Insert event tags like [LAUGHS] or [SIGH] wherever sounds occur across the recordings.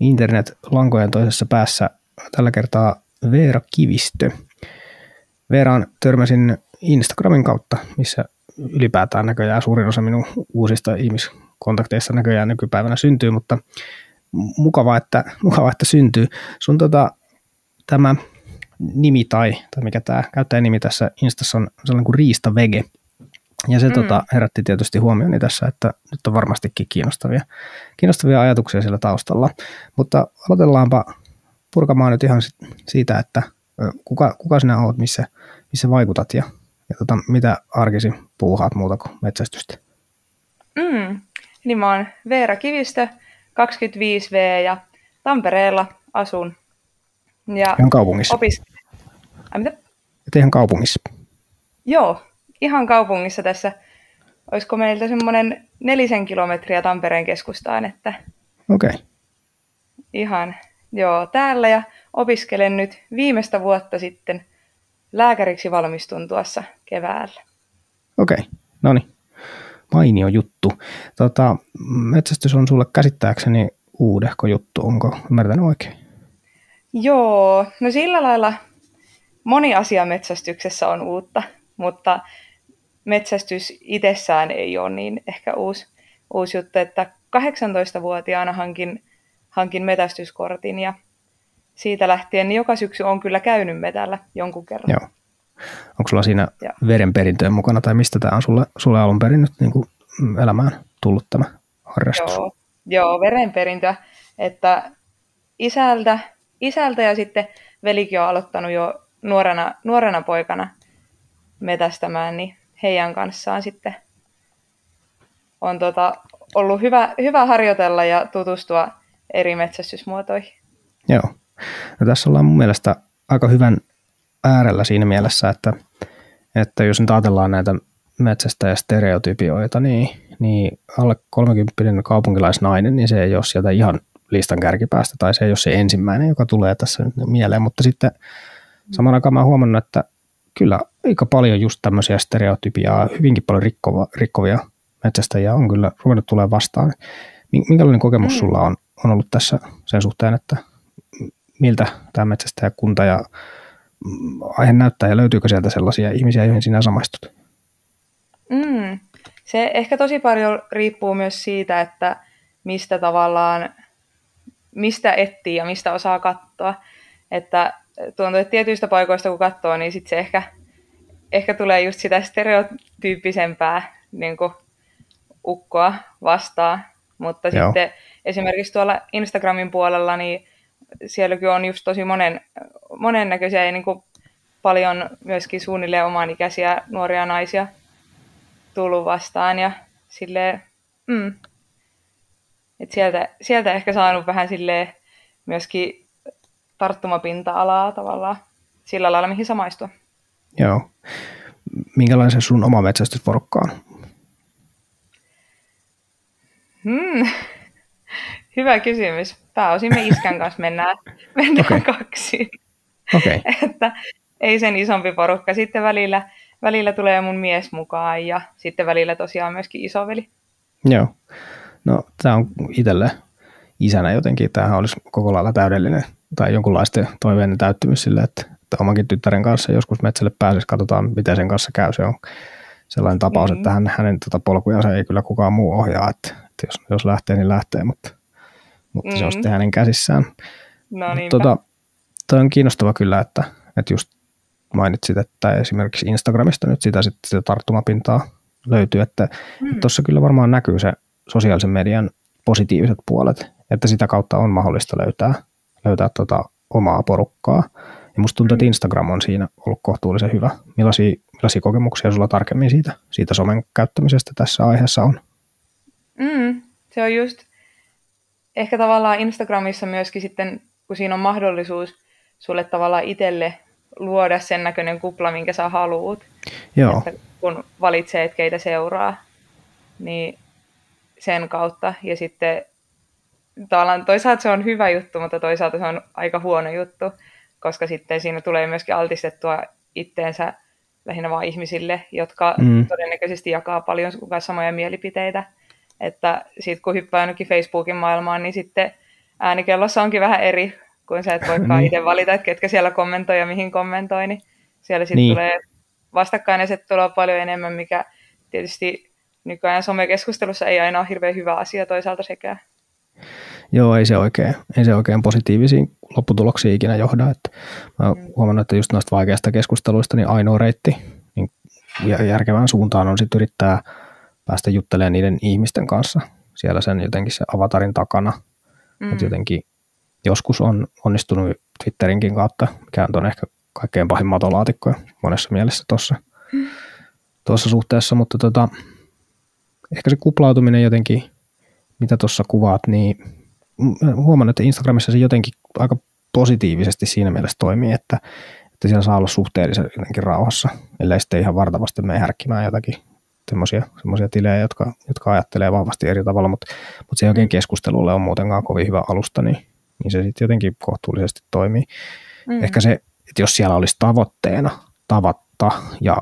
internet-lankojen toisessa päässä tällä kertaa Veera Kivistö. Veeraan törmäsin Instagramin kautta, missä ylipäätään näköjään suurin osa minun uusista ihmiskontakteista näköjään nykypäivänä syntyy, mutta mukava, että, mukava, että syntyy. Sun tota, tämä nimi tai, tai mikä tämä käyttäjänimi tässä Instassa on sellainen kuin Riista Vege. Ja se mm. tota, herätti tietysti huomioni tässä, että nyt on varmastikin kiinnostavia, kiinnostavia ajatuksia siellä taustalla. Mutta aloitellaanpa purkamaan nyt ihan siitä, että kuka, kuka sinä olet, missä, missä vaikutat ja, ja tota, mitä arkisi puuhaat muuta kuin metsästystä? Mm. Niin mä oon Veera Kivistö, 25V ja Tampereella asun. Ja ihan kaupungissa? Opis- Ai, mitä? Et ihan kaupungissa? Joo, ihan kaupungissa tässä. Olisiko meiltä semmoinen nelisen kilometriä Tampereen keskustaan, että... Okei. Okay. Ihan, joo, täällä ja opiskelen nyt viimeistä vuotta sitten lääkäriksi valmistun tuossa keväällä. Okei, okay. no niin. Mainio juttu. Tota, metsästys on sulle käsittääkseni uudehko juttu, onko ymmärtänyt oikein? Joo, no sillä lailla moni asia metsästyksessä on uutta, mutta metsästys itsessään ei ole niin ehkä uusi, uusi juttu, että 18-vuotiaana hankin, hankin metästyskortin ja siitä lähtien niin joka syksy on kyllä käynyt metällä jonkun kerran. Joo. Onko sulla siinä ja. verenperintöön mukana tai mistä tämä on sulle, sulle alun perin nyt niin kuin elämään tullut tämä harrastus? Joo, joo verenperintö, että isältä, isältä ja sitten velikin on aloittanut jo nuorena, nuorena poikana metästämään, niin heidän kanssaan sitten on tota, ollut hyvä, hyvä harjoitella ja tutustua eri metsästysmuotoihin. Joo. No tässä ollaan mun mielestä aika hyvän äärellä siinä mielessä, että, että jos nyt ajatellaan näitä metsästäjästereotypioita, niin, niin alle 30 kaupunkilaisnainen, niin se ei ole sieltä ihan listan kärkipäästä, tai se ei ole se ensimmäinen, joka tulee tässä nyt mieleen, mutta sitten samaan aikaan mä huomannut, että kyllä aika paljon just tämmöisiä stereotypiaa, hyvinkin paljon rikkova, rikkovia metsästäjiä on kyllä ruvennut tulee vastaan. Minkälainen kokemus mm. sulla on, on ollut tässä sen suhteen, että miltä tämä metsästäjäkunta ja aihe näyttää ja löytyykö sieltä sellaisia ihmisiä, joihin sinä samaistut? Mm. Se ehkä tosi paljon riippuu myös siitä, että mistä tavallaan, mistä etsii ja mistä osaa katsoa. Että tuntuu, että tietyistä paikoista kun katsoo, niin sit se ehkä, ehkä tulee just sitä stereotyyppisempää niin kuin ukkoa vastaan. Mutta Joo. sitten esimerkiksi tuolla Instagramin puolella, niin sielläkin on just tosi monen, monennäköisiä ja niin kuin paljon myöskin suunnilleen oman ikäisiä nuoria naisia tullut vastaan ja silleen, mm, et sieltä, sieltä ehkä saanut vähän silleen myöskin tarttumapinta-alaa tavallaan sillä lailla, mihin samaistua. Joo. Minkälainen sun oma metsästysporukka on? Hmm. [LAUGHS] Hyvä kysymys. Pääosin me iskän kanssa mennään, [LAUGHS] mennään okay. kaksi. Okay. [LAUGHS] että ei sen isompi porukka. Sitten välillä, välillä tulee mun mies mukaan ja sitten välillä tosiaan myöskin isoveli. Joo. No tämä on itselle isänä jotenkin, tämähän olisi koko lailla täydellinen tai jonkunlaisten toiveiden täyttymys sille, että, että omankin tyttären kanssa joskus metsälle pääsisi, katsotaan miten sen kanssa käy. Se on sellainen tapaus, mm-hmm. että hän, hänen tota polkujansa ei kyllä kukaan muu ohjaa, että, että jos, jos lähtee, niin lähtee, mutta, mutta mm-hmm. se on sitten hänen käsissään. No tota, toi on kiinnostava kyllä, että, että just mainitsit, että esimerkiksi Instagramista nyt sitä, sitä, sitä tarttumapintaa löytyy, että mm. tuossa kyllä varmaan näkyy se sosiaalisen median positiiviset puolet, että sitä kautta on mahdollista löytää, löytää tota omaa porukkaa. Ja musta tuntuu, että mm. Instagram on siinä ollut kohtuullisen hyvä. Millaisia, millaisia kokemuksia sulla tarkemmin siitä, siitä somen käyttämisestä tässä aiheessa on? Mm, se on just ehkä tavallaan Instagramissa myöskin sitten, kun siinä on mahdollisuus sulle tavallaan itselle luoda sen näköinen kupla, minkä sä haluut. Joo. Että kun valitsee, että keitä seuraa, niin sen kautta. Ja sitten toisaalta se on hyvä juttu, mutta toisaalta se on aika huono juttu, koska sitten siinä tulee myöskin altistettua itteensä lähinnä vain ihmisille, jotka mm. todennäköisesti jakaa paljon samoja mielipiteitä. Että sitten kun hyppää ainakin Facebookin maailmaan, niin sitten äänikellossa onkin vähän eri, kuin se, että voikaan niin. itse valita, että ketkä siellä kommentoi ja mihin kommentoi, niin siellä sitten niin. tulee vastakkainasettelua paljon enemmän, mikä tietysti nykyään somekeskustelussa ei aina ole hirveän hyvä asia toisaalta sekään. Joo, ei se oikein, ei se oikein positiivisiin lopputuloksiin ikinä johda. Että mä huomannut, että just noista vaikeista keskusteluista niin ainoa reitti niin järkevään suuntaan on sitten yrittää päästä juttelemaan niiden ihmisten kanssa siellä sen jotenkin se avatarin takana. Mm. Että jotenkin joskus on onnistunut Twitterinkin kautta, mikä on ehkä kaikkein pahin matolaatikko monessa mielessä tuossa mm. tuossa suhteessa, mutta tota, ehkä se kuplautuminen jotenkin, mitä tuossa kuvaat, niin huomannut, että Instagramissa se jotenkin aika positiivisesti siinä mielessä toimii, että, että siellä saa olla suhteellisen jotenkin rauhassa, ellei sitten ihan vartavasti mene härkkimään jotakin semmoisia tilejä, jotka, jotka ajattelee vahvasti eri tavalla, mutta, mutta se oikein keskustelulle on muutenkaan kovin hyvä alusta, niin, niin se sitten jotenkin kohtuullisesti toimii. Mm. Ehkä se, että jos siellä olisi tavoitteena tavatta ja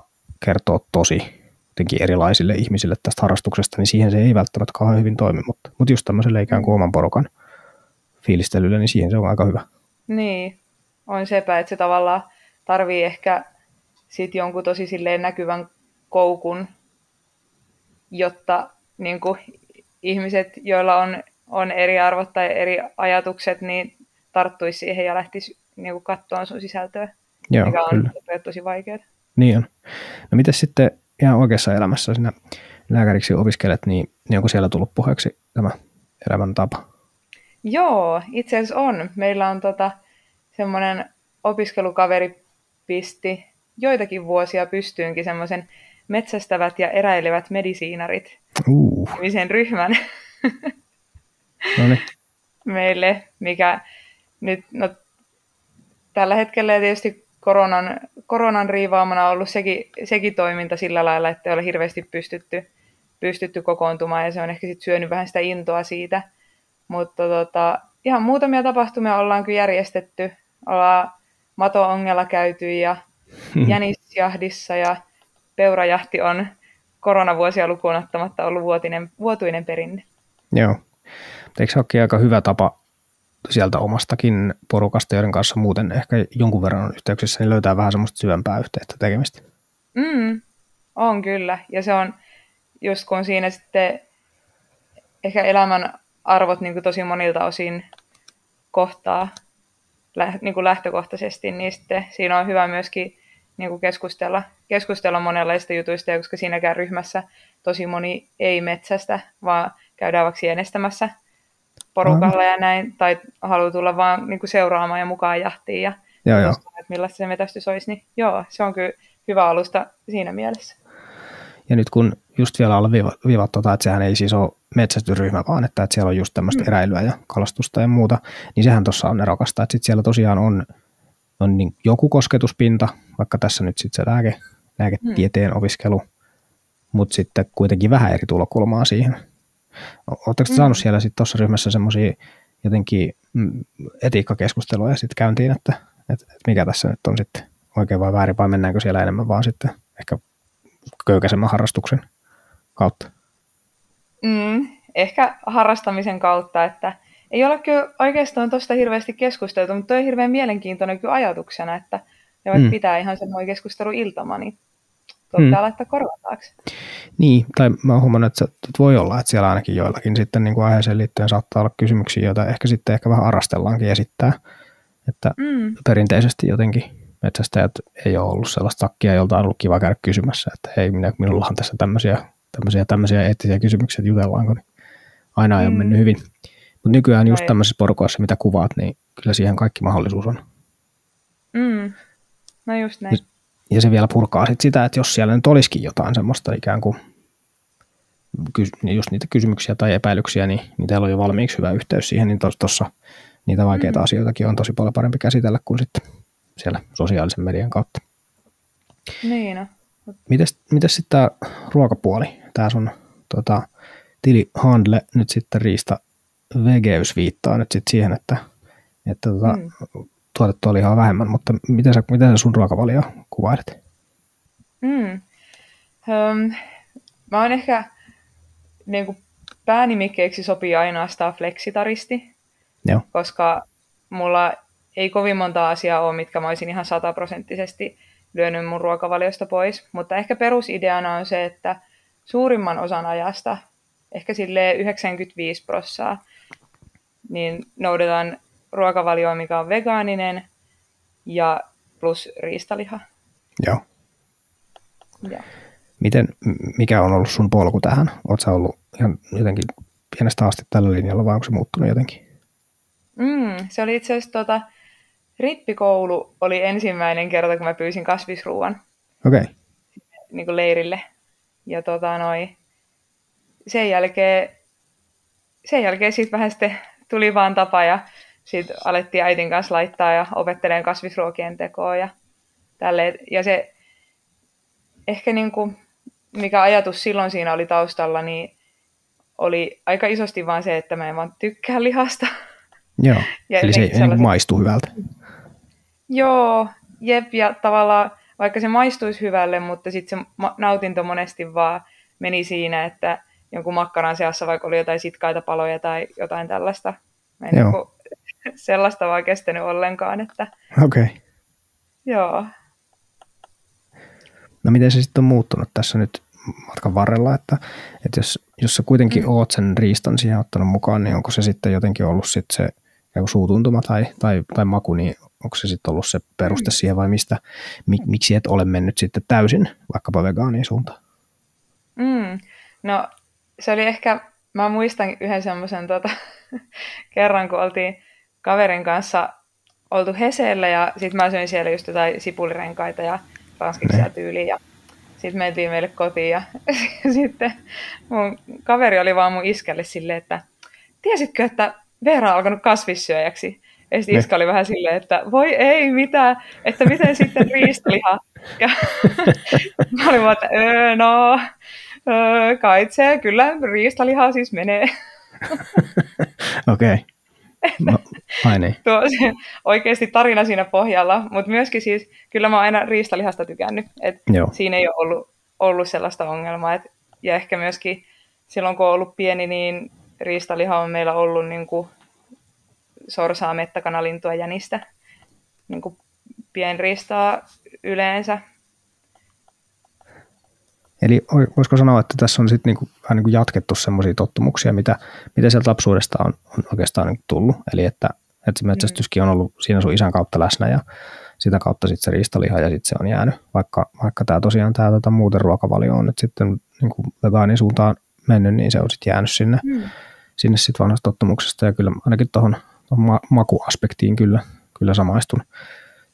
kertoa tosi jotenkin erilaisille ihmisille tästä harrastuksesta, niin siihen se ei välttämättä kauhean hyvin toimi, mutta, mutta just tämmöiselle ikään kuin oman porukan fiilistelylle, niin siihen se on aika hyvä. Niin, on sepä, että se tavallaan tarvii ehkä sit jonkun tosi silleen näkyvän koukun, jotta niin kuin, ihmiset, joilla on, on eri arvot tai eri ajatukset, niin tarttuisi siihen ja lähtisi niin kuin, katsomaan sun sisältöä, Joo, mikä on kyllä. tosi vaikeaa. Niin on. No miten sitten ihan oikeassa elämässä sinä lääkäriksi opiskelet, niin, niin onko siellä tullut puheeksi tämä elämäntapa? Joo, itse asiassa on. Meillä on tota, semmoinen opiskelukaveri pisti joitakin vuosia pystyynkin semmoisen metsästävät ja eräilevät medisiinarit uh. ryhmän [LAUGHS] meille, mikä nyt no, tällä hetkellä tietysti koronan, koronan riivaamana ollut sekin, sekin toiminta sillä lailla, että ei ole hirveästi pystytty, pystytty kokoontumaan ja se on ehkä sit syönyt vähän sitä intoa siitä. Mutta tota, ihan muutamia tapahtumia ollaan kyllä järjestetty. Ollaan mato-ongella käyty ja hmm. jänisjahdissa ja peurajahti on koronavuosia lukuun ottamatta ollut vuotinen, vuotuinen perinne. Joo. Eikö se olekin aika hyvä tapa sieltä omastakin porukasta, joiden kanssa muuten ehkä jonkun verran on yhteyksissä, niin löytää vähän semmoista syvempää yhteyttä tekemistä. Mm, on kyllä. Ja se on just kun siinä sitten ehkä elämän arvot niin kuin tosi monilta osin kohtaa niin kuin lähtökohtaisesti, niin sitten siinä on hyvä myöskin niin kuin keskustella, keskustella monenlaista jutuista, koska siinäkään ryhmässä tosi moni ei metsästä, vaan käydään vaikka äänestämässä porukalla ja näin, tai haluaa tulla vaan niin kuin seuraamaan ja mukaan jahtiin ja joo, joo. että millaista se metästys olisi, niin joo, se on kyllä hyvä alusta siinä mielessä. Ja nyt kun just vielä alla viiva, tota, että sehän ei siis ole metsästysryhmä, vaan että, että siellä on just tämmöistä mm. eräilyä ja kalastusta ja muuta, niin sehän tuossa on nerokasta, että sit siellä tosiaan on, on niin joku kosketuspinta, vaikka tässä nyt sitten se lääke, lääketieteen mm. opiskelu, mutta sitten kuitenkin vähän eri tulokulmaa siihen. Oletteko mm. saanut siellä sitten tuossa ryhmässä semmoisia jotenkin mm, etiikkakeskusteluja sitten käyntiin, että, että, että mikä tässä nyt on sitten oikein vai väärin, vai mennäänkö siellä enemmän vaan sitten ehkä köykäisemmän harrastuksen kautta? Mm, ehkä harrastamisen kautta, että ei ole kyllä oikeastaan tuosta hirveästi keskusteltu, mutta toi on hirveän mielenkiintoinen kyllä ajatuksena, että ja mm. pitää ihan semmoinen keskustelu iltama, niin tuottaa mm. laittaa korvan taakse. Niin, tai mä oon huomannut, että, että voi olla, että siellä ainakin joillakin sitten niin kuin aiheeseen liittyen saattaa olla kysymyksiä, joita ehkä sitten ehkä vähän arrastellaankin esittää. Että mm. perinteisesti jotenkin metsästäjät ei ole ollut sellaista sakkia, jolta on ollut kiva käydä kysymässä, että hei, minä, minulla on tässä tämmöisiä, tämmöisiä, tämmöisiä eettisiä kysymyksiä, että jutellaanko, niin aina ei mm. ole mennyt hyvin. Mutta nykyään just tämmöisissä porukoissa, mitä kuvaat, niin kyllä siihen kaikki mahdollisuus on. Mm. No just näin. Ja se vielä purkaa sit sitä, että jos siellä nyt olisikin jotain semmoista ikään kuin just niitä kysymyksiä tai epäilyksiä, niin, niin teillä on jo valmiiksi hyvä yhteys siihen, niin tuossa niitä vaikeita mm. asioitakin on tosi paljon parempi käsitellä kuin sitten siellä sosiaalisen median kautta. Niin no. Mites, mites sitten tämä ruokapuoli? Tämä sun tota, tilihandle nyt sitten Riista Vegeys viittaa nyt sitten siihen, että, että tota, mm. Tuotettu oli ihan vähemmän, mutta miten sä, miten sä sun ruokavalio kuvailet? Mm. Um, mä oon ehkä niin kuin päänimikkeeksi sopii ainoastaan fleksitaristi, Joo. koska mulla ei kovin monta asiaa ole, mitkä mä olisin ihan sataprosenttisesti lyönyt mun ruokavaliosta pois, mutta ehkä perusideana on se, että suurimman osan ajasta, ehkä sille 95 prossaa, niin noudataan ruokavalioa, mikä on vegaaninen ja plus riistaliha. Joo. Ja. Miten, mikä on ollut sun polku tähän? Oletko ollut ihan jotenkin pienestä asti tällä linjalla vai onko se muuttunut jotenkin? Mm, se oli itse asiassa tota, rippikoulu oli ensimmäinen kerta, kun mä pyysin kasvisruuan Okei. Okay. niin kuin leirille. Ja tota, noi, sen jälkeen, sen jälkeen sitten vähän sitten tuli vaan tapa ja sitten alettiin äitin kanssa laittaa ja opetteleen kasvisruokien tekoa ja tälleen. Ja se ehkä niin kuin, mikä ajatus silloin siinä oli taustalla, niin oli aika isosti vaan se, että mä en vaan tykkää lihasta. [LAUGHS] Joo, Ja eli se ei sellaiset- niin maistu hyvältä. Joo, jep, ja tavallaan vaikka se maistuisi hyvälle, mutta sitten se ma- nautinto monesti vaan meni siinä, että jonkun makkaran seassa vaikka oli jotain sitkaita paloja tai jotain tällaista. Mä en Joo. niinku [LAUGHS] sellaista vaan kestänyt ollenkaan, että Okei. Okay. joo. No miten se sitten on muuttunut tässä nyt matkan varrella, että, että jos, jos sä kuitenkin mm. oot sen riistan siihen ottanut mukaan, niin onko se sitten jotenkin ollut sitten se joku suutuntuma tai, tai, tai maku, niin onko se sitten ollut se peruste mm. siihen vai mistä, mik, miksi et ole mennyt sitten täysin vaikkapa vegaaniin suuntaan? Mm. No se oli ehkä, mä muistan yhden semmoisen tota, [LAUGHS] kerran, kun oltiin kaverin kanssa oltu Heseellä ja sitten mä söin siellä just jotain sipulirenkaita ja ranskiksia tyyliin ja sitten mentiin meille kotiin ja [LAUGHS] sitten mun kaveri oli vaan mun iskälle silleen, että tiesitkö, että Veera on alkanut kasvissyöjäksi? Ja sitten Ne. iska oli vähän silleen, että voi ei mitään, että miten sitten riistaliha? Ja [LAUGHS] mä olin vaan, että öö, no, öö, kait se, kyllä riistalihaa siis menee. [LAUGHS] Okei. Okay. No, ai niin. [LAUGHS] Tuo oikeasti tarina siinä pohjalla, mutta myöskin siis, kyllä mä oon aina riistalihasta tykännyt, että siinä ei ole ollut, ollut sellaista ongelmaa. Et, ja ehkä myöskin silloin, kun on ollut pieni, niin riistaliha on meillä ollut niin kuin sorsaa, mettäkanalintua, jänistä, niin kuin pienriistaa yleensä. Eli oi- voisiko sanoa, että tässä on sitten niinku, vähän niinku jatkettu semmoisia tottumuksia, mitä, mitä sieltä lapsuudesta on, on oikeastaan niinku tullut. Eli että, että se metsästyskin on ollut siinä sun isän kautta läsnä ja sitä kautta sitten se riistaliha ja sitten se on jäänyt. Vaikka, vaikka tämä tosiaan tämä tota, muuten ruokavalio on nyt sitten niinku vegaanin suuntaan mennyt, niin se on sitten jäänyt sinne, Mm. sinne sitten vanhasta tottumuksesta. Ja kyllä ainakin tuohon ma- makuaspektiin kyllä, kyllä samaistun.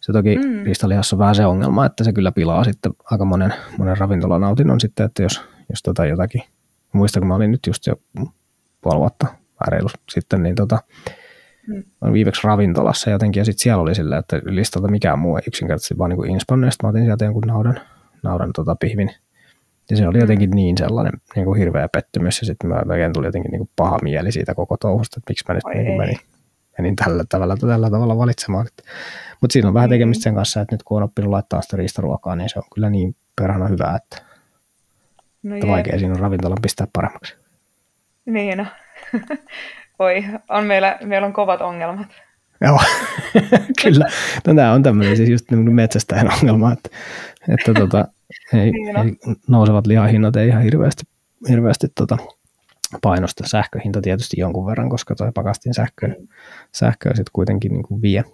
Se toki Mm. mm. riistalihassa on vähän se ongelma, että se kyllä pilaa sitten aika monen, monen ravintolanautinnon sitten, että jos, jos tota jotakin, muistan kun mä olin nyt just jo puoli vuotta reilu sitten, niin tota, Mm. viimeksi ravintolassa jotenkin, ja sitten siellä oli silleen, että listalta mikään muu ei yksinkertaisesti vaan niin inspannut, mä otin sieltä jonkun naudan, naudan tota pihvin, ja se oli jotenkin niin sellainen niin kuin hirveä pettymys, ja sitten mä oikein tuli jotenkin niin kuin paha mieli siitä koko touhusta, että miksi mä nyt Oi niin menin, menin tällä tavalla, tällä tavalla valitsemaan. Mutta siinä on vähän Niin. tekemistä sen kanssa, että nyt kun on oppinut laittaa sitä riistaruokaa, niin se on kyllä niin perhana hyvää, että, No että vaikea siinä on ravintolan pistää paremmaksi. Niin no. [LAUGHS] Oi, on meillä, meillä on kovat ongelmat. Joo, [LAUGHS] kyllä. No, tämä on tämmöinen siis just niin metsästäjän ongelma, että, että tota, ei, [LAUGHS] Niin on. ei, nousevat lihahinnat ei ihan hirveästi, hirveästi tota, painosta. Sähköhinta tietysti jonkun verran, koska toi pakastin sähkö, sähköä sitten kuitenkin niin kuin vie.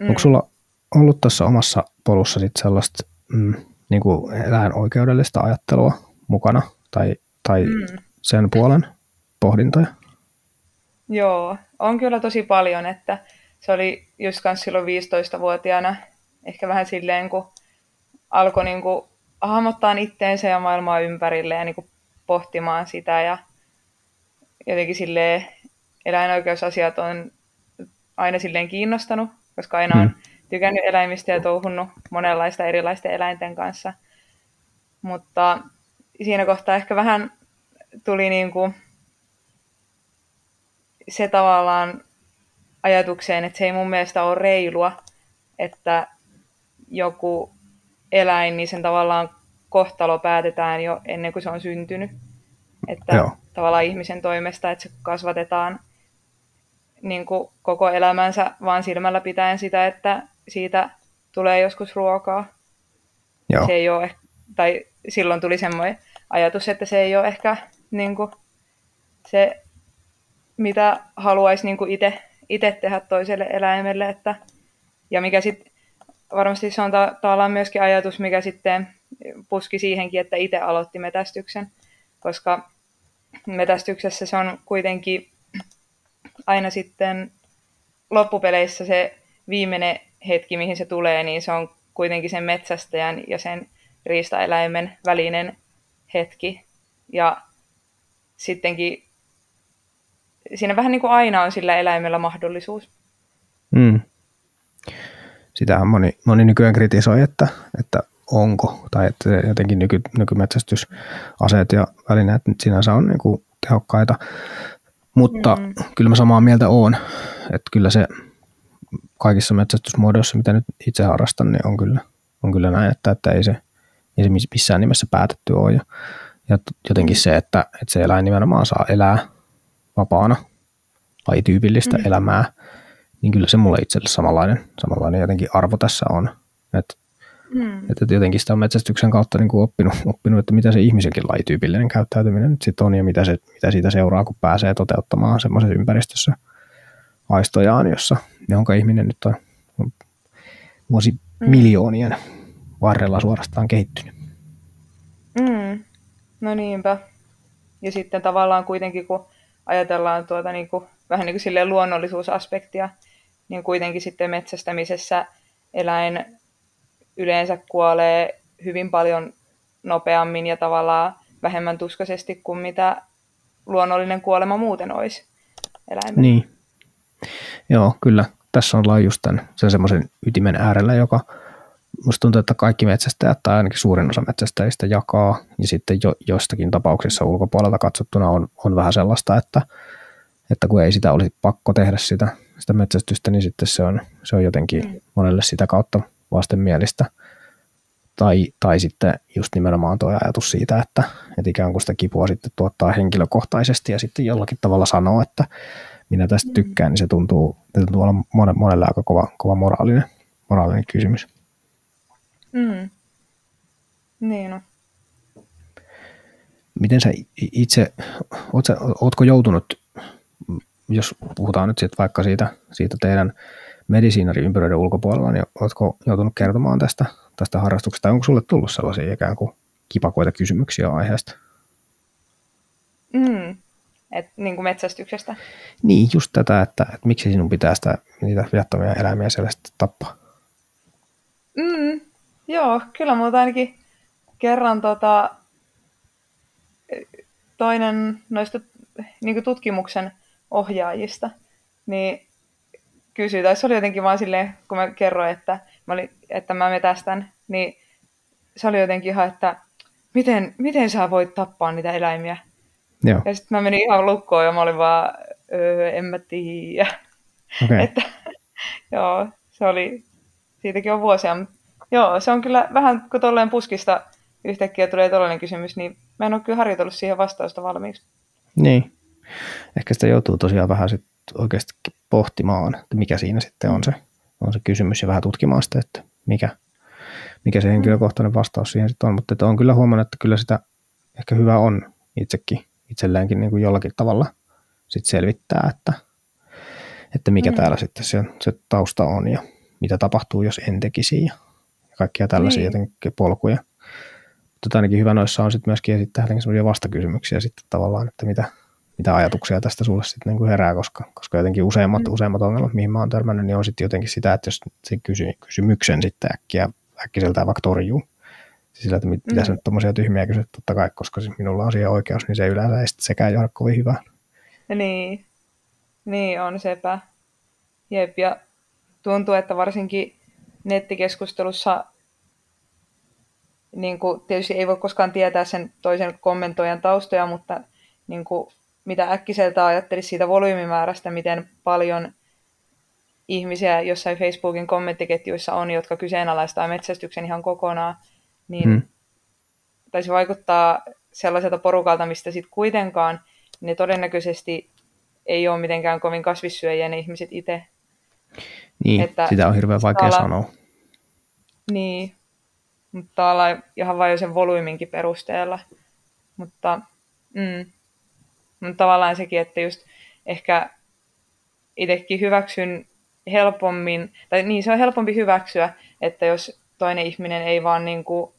Mm. Onko sulla ollut tuossa omassa polussa sit sellaista mm, niin kuin eläinoikeudellista ajattelua mukana tai, tai Mm. sen puolen pohdintoja? Joo, on kyllä tosi paljon, että se oli just kans silloin 15-vuotiaana ehkä vähän silleen, kun alkoi niin kuin hahmottaa itteensä ja maailmaa ympärille ja niin kuin pohtimaan sitä ja jotenkin silleen eläinoikeusasiat on aina silleen kiinnostanut, koska aina on Mm. tykännyt eläimistä ja touhunnut monenlaista erilaisten eläinten kanssa. Mutta siinä kohtaa ehkä vähän tuli niin kuin se tavallaan ajatukseen, että se ei mun mielestä ole reilua, että joku eläin, niin sen tavallaan kohtalo päätetään jo ennen kuin se on syntynyt. Että Joo. tavallaan ihmisen toimesta, että se kasvatetaan niin kuin koko elämänsä vaan silmällä pitäen sitä, että siitä tulee joskus ruokaa. Joo. Se ei ole, tai silloin tuli semmoinen ajatus, että se ei ole ehkä niin kuin, se, mitä haluaisi niin itse itse tehdä toiselle eläimelle. Että, ja mikä sitten, varmasti se on ta- tavallaan myöskin ajatus, mikä sitten puski siihenkin, että itse aloitti metästyksen, koska metästyksessä se on kuitenkin aina sitten loppupeleissä se viimeinen hetki, mihin se tulee, niin se on kuitenkin sen metsästäjän ja sen riistaeläimen välinen hetki. Ja sittenkin siinä vähän niin kuin aina on sillä eläimellä mahdollisuus. Mm. Sitähän moni, moni nykyään kritisoi, että, että onko, tai että jotenkin nyky, nykymetsästysaseet ja välineet nyt sinänsä on niin kuin tehokkaita. Mutta mm. kyllä mä samaa mieltä oon, että kyllä se kaikissa metsästysmuodoissa, mitä nyt itse harrastan, niin on kyllä, on kyllä näin, että, että ei, se, ei se missään nimessä päätetty ole. Ja, ja jotenkin se, että, että se eläin nimenomaan saa elää vapaana lajityypillistä mm. elämää, niin kyllä se mulle itselle samanlainen, samanlainen jotenkin arvo tässä on. Että mm. että jotenkin sitä on metsästyksen kautta niin kuin oppinut, [LAUGHS] oppinut, että mitä se ihmisenkin lajityypillinen käyttäytyminen nyt sitten on ja mitä, se, mitä siitä seuraa, kun pääsee toteuttamaan semmoisessa ympäristössä aistojaan, jossa, jonka ihminen nyt on, on vuosi mm. miljoonien varrella suorastaan kehittynyt. Mm. No niinpä. Ja sitten tavallaan kuitenkin, kun ajatellaan tuota niin kuin, vähän niin kuin luonnollisuusaspektia, niin kuitenkin sitten metsästämisessä eläin yleensä kuolee hyvin paljon nopeammin ja tavallaan vähemmän tuskaisesti kuin mitä luonnollinen kuolema muuten olisi eläimellä. Niin. Joo, kyllä. Tässä ollaan just tämän, sen semmoisen ytimen äärellä, joka musta tuntuu, että kaikki metsästäjät tai ainakin suurin osa metsästäjistä jakaa ja sitten jo, joistakin tapauksissa ulkopuolelta katsottuna on, on vähän sellaista, että, että kun ei sitä olisi pakko tehdä sitä, sitä metsästystä, niin sitten se on, se on jotenkin mm. monelle sitä kautta vastenmielistä. Tai, tai sitten just nimenomaan tuo ajatus siitä, että, että ikään kuin sitä kipua sitten tuottaa henkilökohtaisesti ja sitten jollakin tavalla sanoo, että minä tästä mm. tykkään, niin se tuntuu, se tuntuu olla monelle aika kova, kova moraalinen, moraalinen kysymys. Mm. Niin no. Miten sä itse, oot sä, ootko joutunut, jos puhutaan nyt sit vaikka siitä, siitä teidän medisiinariympyröiden ulkopuolella, niin ootko joutunut kertomaan tästä, tästä harrastuksesta, onko sulle tullut sellaisia ikään kuin kipakoita kysymyksiä aiheesta? Mm. Et, niin kuin metsästyksestä? Niin, just tätä, että, että miksi sinun pitää sitä, niitä viattomia eläimiä sellaista tappaa. Mm. Joo, kyllä muuta ainakin kerran tota, toinen noista niin tutkimuksen ohjaajista, niin kysyi, tai se oli jotenkin vaan silleen, kun mä kerroin, että mä, olin, että mä metästän, niin se oli jotenkin ihan, että miten, miten sä voit tappaa niitä eläimiä? Joo. Ja sitten mä menin ihan lukkoon ja mä olin vaan, öö, en mä tiedä. Okay. [LAUGHS] että, joo, se oli, siitäkin on vuosia, Joo, se on kyllä vähän, kun tolleen puskista yhtäkkiä tulee tollainen kysymys, niin mä en ole kyllä harjoitellut siihen vastausta valmiiksi. Niin. Ehkä sitä joutuu tosiaan vähän sit oikeasti pohtimaan, että mikä siinä sitten on se, on se kysymys ja vähän tutkimaan sitä, että mikä, mikä se henkilökohtainen vastaus siihen sitten on. Mutta että on kyllä huomannut, että kyllä sitä ehkä hyvä on itsekin itselleenkin niin kuin jollakin tavalla sit selvittää, että, että mikä mm. täällä sitten se, se tausta on ja mitä tapahtuu, jos en tekisi ja ja kaikkia tällaisia niin. jotenkin polkuja. Mutta ainakin hyvä noissa on sitten myöskin esittää sellaisia vastakysymyksiä sitten tavallaan, että mitä, mitä ajatuksia tästä sulle sitten niin kuin herää, koska, koska jotenkin useimmat, mm. useimmat ongelmat, mihin mä oon törmännyt, niin on sitten jotenkin sitä, että jos se kysy, kysymyksen sitten äkkiä, äkkiseltään vaikka torjuu, siis sillä, että mit, mm. mitä sä nyt tuommoisia tyhmiä kysyt, totta kai, koska siis minulla on siihen oikeus, niin se yleensä ei sitten sekään johda kovin hyvää. Niin, niin on sepä. Jep, ja tuntuu, että varsinkin nettikeskustelussa niin kuin, tietysti ei voi koskaan tietää sen toisen kommentoijan taustoja, mutta niin kuin, mitä äkkiseltä ajattelisi siitä volyymimäärästä, miten paljon ihmisiä jossain Facebookin kommenttiketjuissa on, jotka kyseenalaistaa metsästyksen ihan kokonaan, niin hmm. taisi vaikuttaa sellaiselta porukalta, mistä sitten kuitenkaan ne todennäköisesti ei ole mitenkään kovin kasvissyöjiä ne ihmiset itse. Niin, että sitä on hirveän vaikea olla, sanoa. Niin, mutta ollaan ihan vain jo sen volyyminkin perusteella. Mutta, mm, mutta tavallaan sekin, että just ehkä itsekin hyväksyn helpommin, tai niin se on helpompi hyväksyä, että jos toinen ihminen ei vaan niin kuin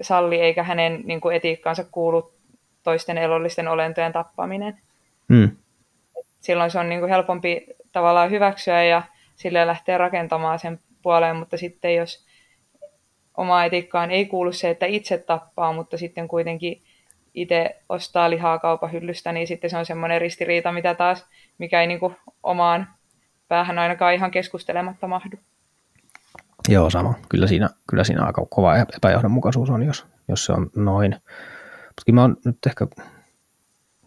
salli eikä hänen niin kuin etiikkaansa kuulu toisten elollisten olentojen tappaminen. Mm. Silloin se on niin kuin helpompi tavallaan hyväksyä ja sille lähteä rakentamaan sen puoleen, mutta sitten jos oma etiikkaan ei kuulu se, että itse tappaa, mutta sitten kuitenkin itse ostaa lihaa kaupan hyllystä, niin sitten se on semmoinen ristiriita, mitä taas, mikä ei niin kuin omaan päähän ainakaan ihan keskustelematta mahdu. Joo, sama. Kyllä siinä, kyllä siinä aika kova epäjohdonmukaisuus on, jos, jos se on noin. Mutta mä oon nyt ehkä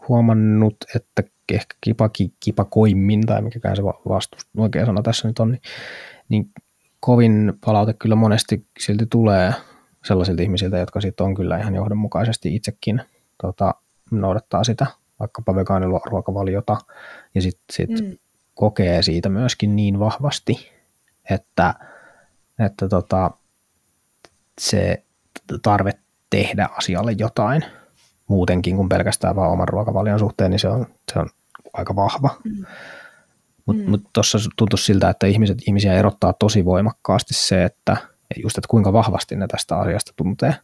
huomannut, että ehkä kipaki, kipakoimmin, tai mikäkään se vastus, oikea sana tässä nyt on, niin, niin kovin palaute kyllä monesti silti tulee sellaisilta ihmisiltä, jotka sitten on kyllä ihan johdonmukaisesti itsekin tota, noudattaa sitä vaikkapa vegaaniruokavaliota ja sitten sit mm. kokee siitä myöskin niin vahvasti, että, että tota, se tarve tehdä asialle jotain muutenkin kuin pelkästään vaan oman ruokavalion suhteen, niin se on, se on aika vahva. Mm. Mutta mm. mut tuossa tuntuu siltä, että ihmiset, ihmisiä erottaa tosi voimakkaasti se, että just, että kuinka vahvasti ne tästä asiasta tuntee.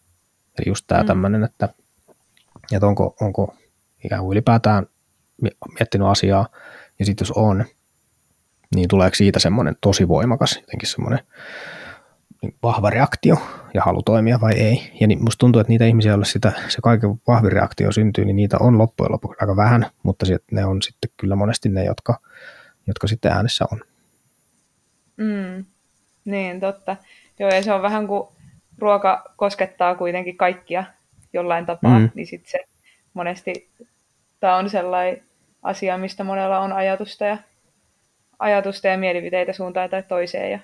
Eli just tämä mm. tämmöinen, että, että onko, onko ikään kuin ylipäätään miettinyt asiaa, ja sitten jos on, niin tuleeko siitä semmoinen tosi voimakas, jotenkin semmoinen vahva reaktio ja halu toimia vai ei. Ja niin musta tuntuu, että niitä ihmisiä, joille sitä, se kaiken vahvin reaktio syntyy, niin niitä on loppujen lopuksi aika vähän, mutta ne on sitten kyllä monesti ne, jotka, jotka sitten äänessä on. Mm, niin, totta. Joo, ja se on vähän kuin ruoka koskettaa kuitenkin kaikkia jollain tapaa, mm. niin sitten se monesti tämä on sellainen asia, mistä monella on ajatusta ja, ajatusta ja mielipiteitä suuntaan tai toiseen, ja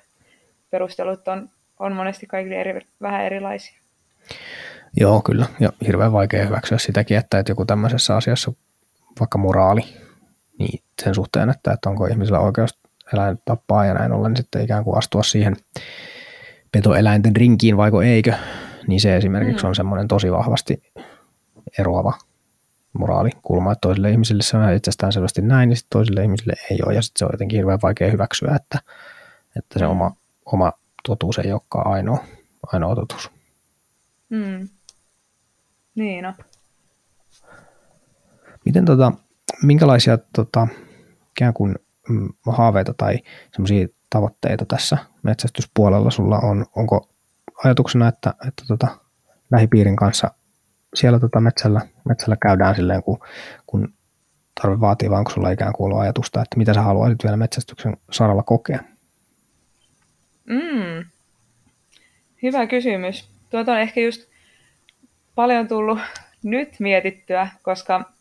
perustelut on, on monesti kaikille eri, vähän erilaisia. Joo, kyllä. Ja hirveän vaikea hyväksyä sitäkin, että, että joku tämmöisessä asiassa, vaikka moraali, niin sen suhteen, että, että onko ihmisellä oikeus eläin tappaa ja näin ollen sitten ikään kuin astua siihen petoeläinten rinkiin vaiko eikö, niin se esimerkiksi mm. on semmoinen tosi vahvasti eroava moraalikulma, että toisille ihmisille se on itsestään selvästi näin, ja sitten toisille ihmisille ei ole, ja sitten se on jotenkin hirveän vaikea hyväksyä, että, että se mm. oma, oma totuus ei olekaan ainoa, ainoa totuus. Mm. Niin no. Miten tota, minkälaisia tota, ikään kuin mm, haaveita tai semmoisia tavoitteita tässä metsästyspuolella sulla on? Onko ajatuksena, että, että tota, lähipiirin kanssa siellä tota metsällä, metsällä käydään silleen, kun, kun tarve vaatii, vaan kun sulla ikään kuin ajatusta, että mitä sä haluaisit vielä metsästyksen saralla kokea? Mm. Hyvä kysymys. Tuota on ehkä just paljon tullut nyt mietittyä, koska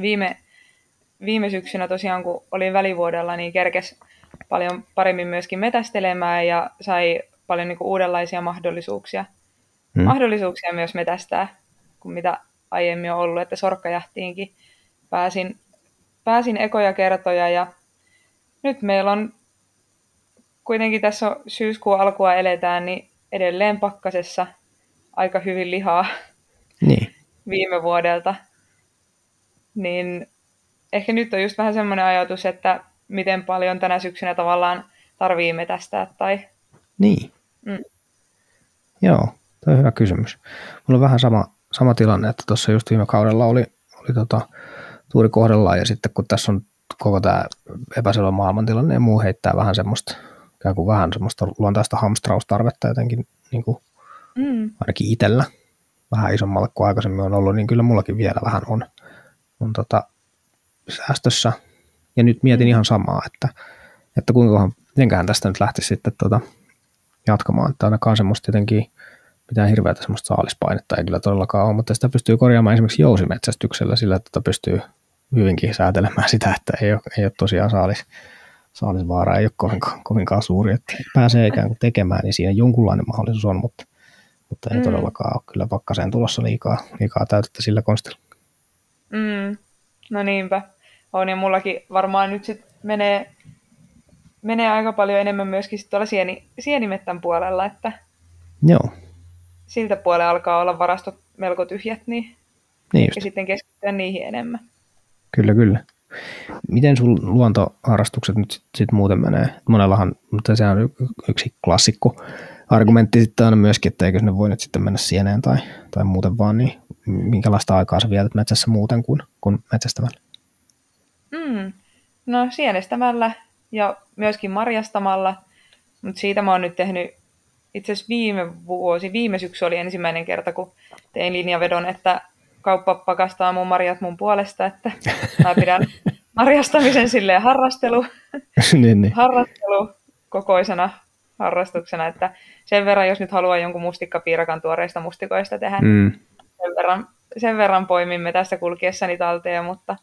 viime, viime syksynä tosiaan, kun olin välivuodella, niin kerkes paljon paremmin myöskin metästelemään ja sai paljon niin kuin uudenlaisia mahdollisuuksia, hmm. mahdollisuuksia myös metästää kuin mitä aiemmin on ollut, että sorkkajahtiinkin pääsin, pääsin ekoja kertoja ja nyt meillä on kuitenkin tässä on syyskuun alkua eletään, niin edelleen pakkasessa aika hyvin lihaa niin. viime vuodelta. Niin ehkä nyt on just vähän semmoinen ajatus, että miten paljon tänä syksynä tavallaan tarvii metästää tai... Niin. Mm. Joo, tuo on hyvä kysymys. Mulla on vähän sama, sama tilanne, että tuossa just viime kaudella oli, oli tota, tuuri kohdellaan ja sitten kun tässä on koko tämä epäselvä maailmantilanne ja muu heittää vähän semmoista, ikään kuin vähän semmoista luontaista hamstraustarvetta jotenkin niin kuin mm. ainakin itsellä vähän isommalle kuin aikaisemmin on ollut, niin kyllä mullakin vielä vähän on, on tota, säästössä. Ja nyt mietin mm. ihan samaa, että, että kuinka mitenköhän tästä nyt lähtisi sitten tota, jatkamaan, että ainakaan semmoista jotenkin mitään hirveätä semmoista saalispainetta ei kyllä todellakaan ole, mutta sitä pystyy korjaamaan esimerkiksi jousimetsästyksellä sillä, että tota pystyy hyvinkin säätelemään sitä, että ei ole, ei ole tosiaan saalis, saalisvaara ei ole kovinkaan, kovinkaan suuri, että pääsee ikään kuin tekemään, niin siinä jonkunlainen mahdollisuus on, mutta, mutta ei mm. todellakaan ole kyllä pakkaseen tulossa liikaa, liikaa täytettä sillä konstilla. Mm. No niinpä. on ja mullakin varmaan nyt sit menee, menee aika paljon enemmän myöskin sit tuolla sieni, sienimettän puolella, että Joo. siltä puolella alkaa olla varastot melko tyhjät, niin, Niin ja sitten keskittyä niihin enemmän. Kyllä, kyllä. Miten sun luontoharrastukset nyt sit, sit muuten menee? Monellahan, mutta se on yksi klassikko argumentti sitten aina myöskin, että eikö ne voi nyt sitten mennä sieneen tai, tai muuten vaan, niin minkälaista aikaa sä vietät metsässä muuten kuin, kuin metsästämällä? Mm. No sienestämällä ja myöskin marjastamalla, mutta siitä mä oon nyt tehnyt itse asiassa viime vuosi, viime syksy oli ensimmäinen kerta, kun tein linjavedon, että kauppa pakastaa mun marjat mun puolesta, että [LAUGHS] mä pidän marjastamisen silleen harrastelu, [LAUGHS] niin, niin. harrastelu kokoisena harrastuksena, että sen verran, jos nyt haluaa jonkun mustikkapiirakan tuoreista mustikoista tehdä, mm. sen, verran, sen verran poimimme tässä kulkiessani talteen, mutta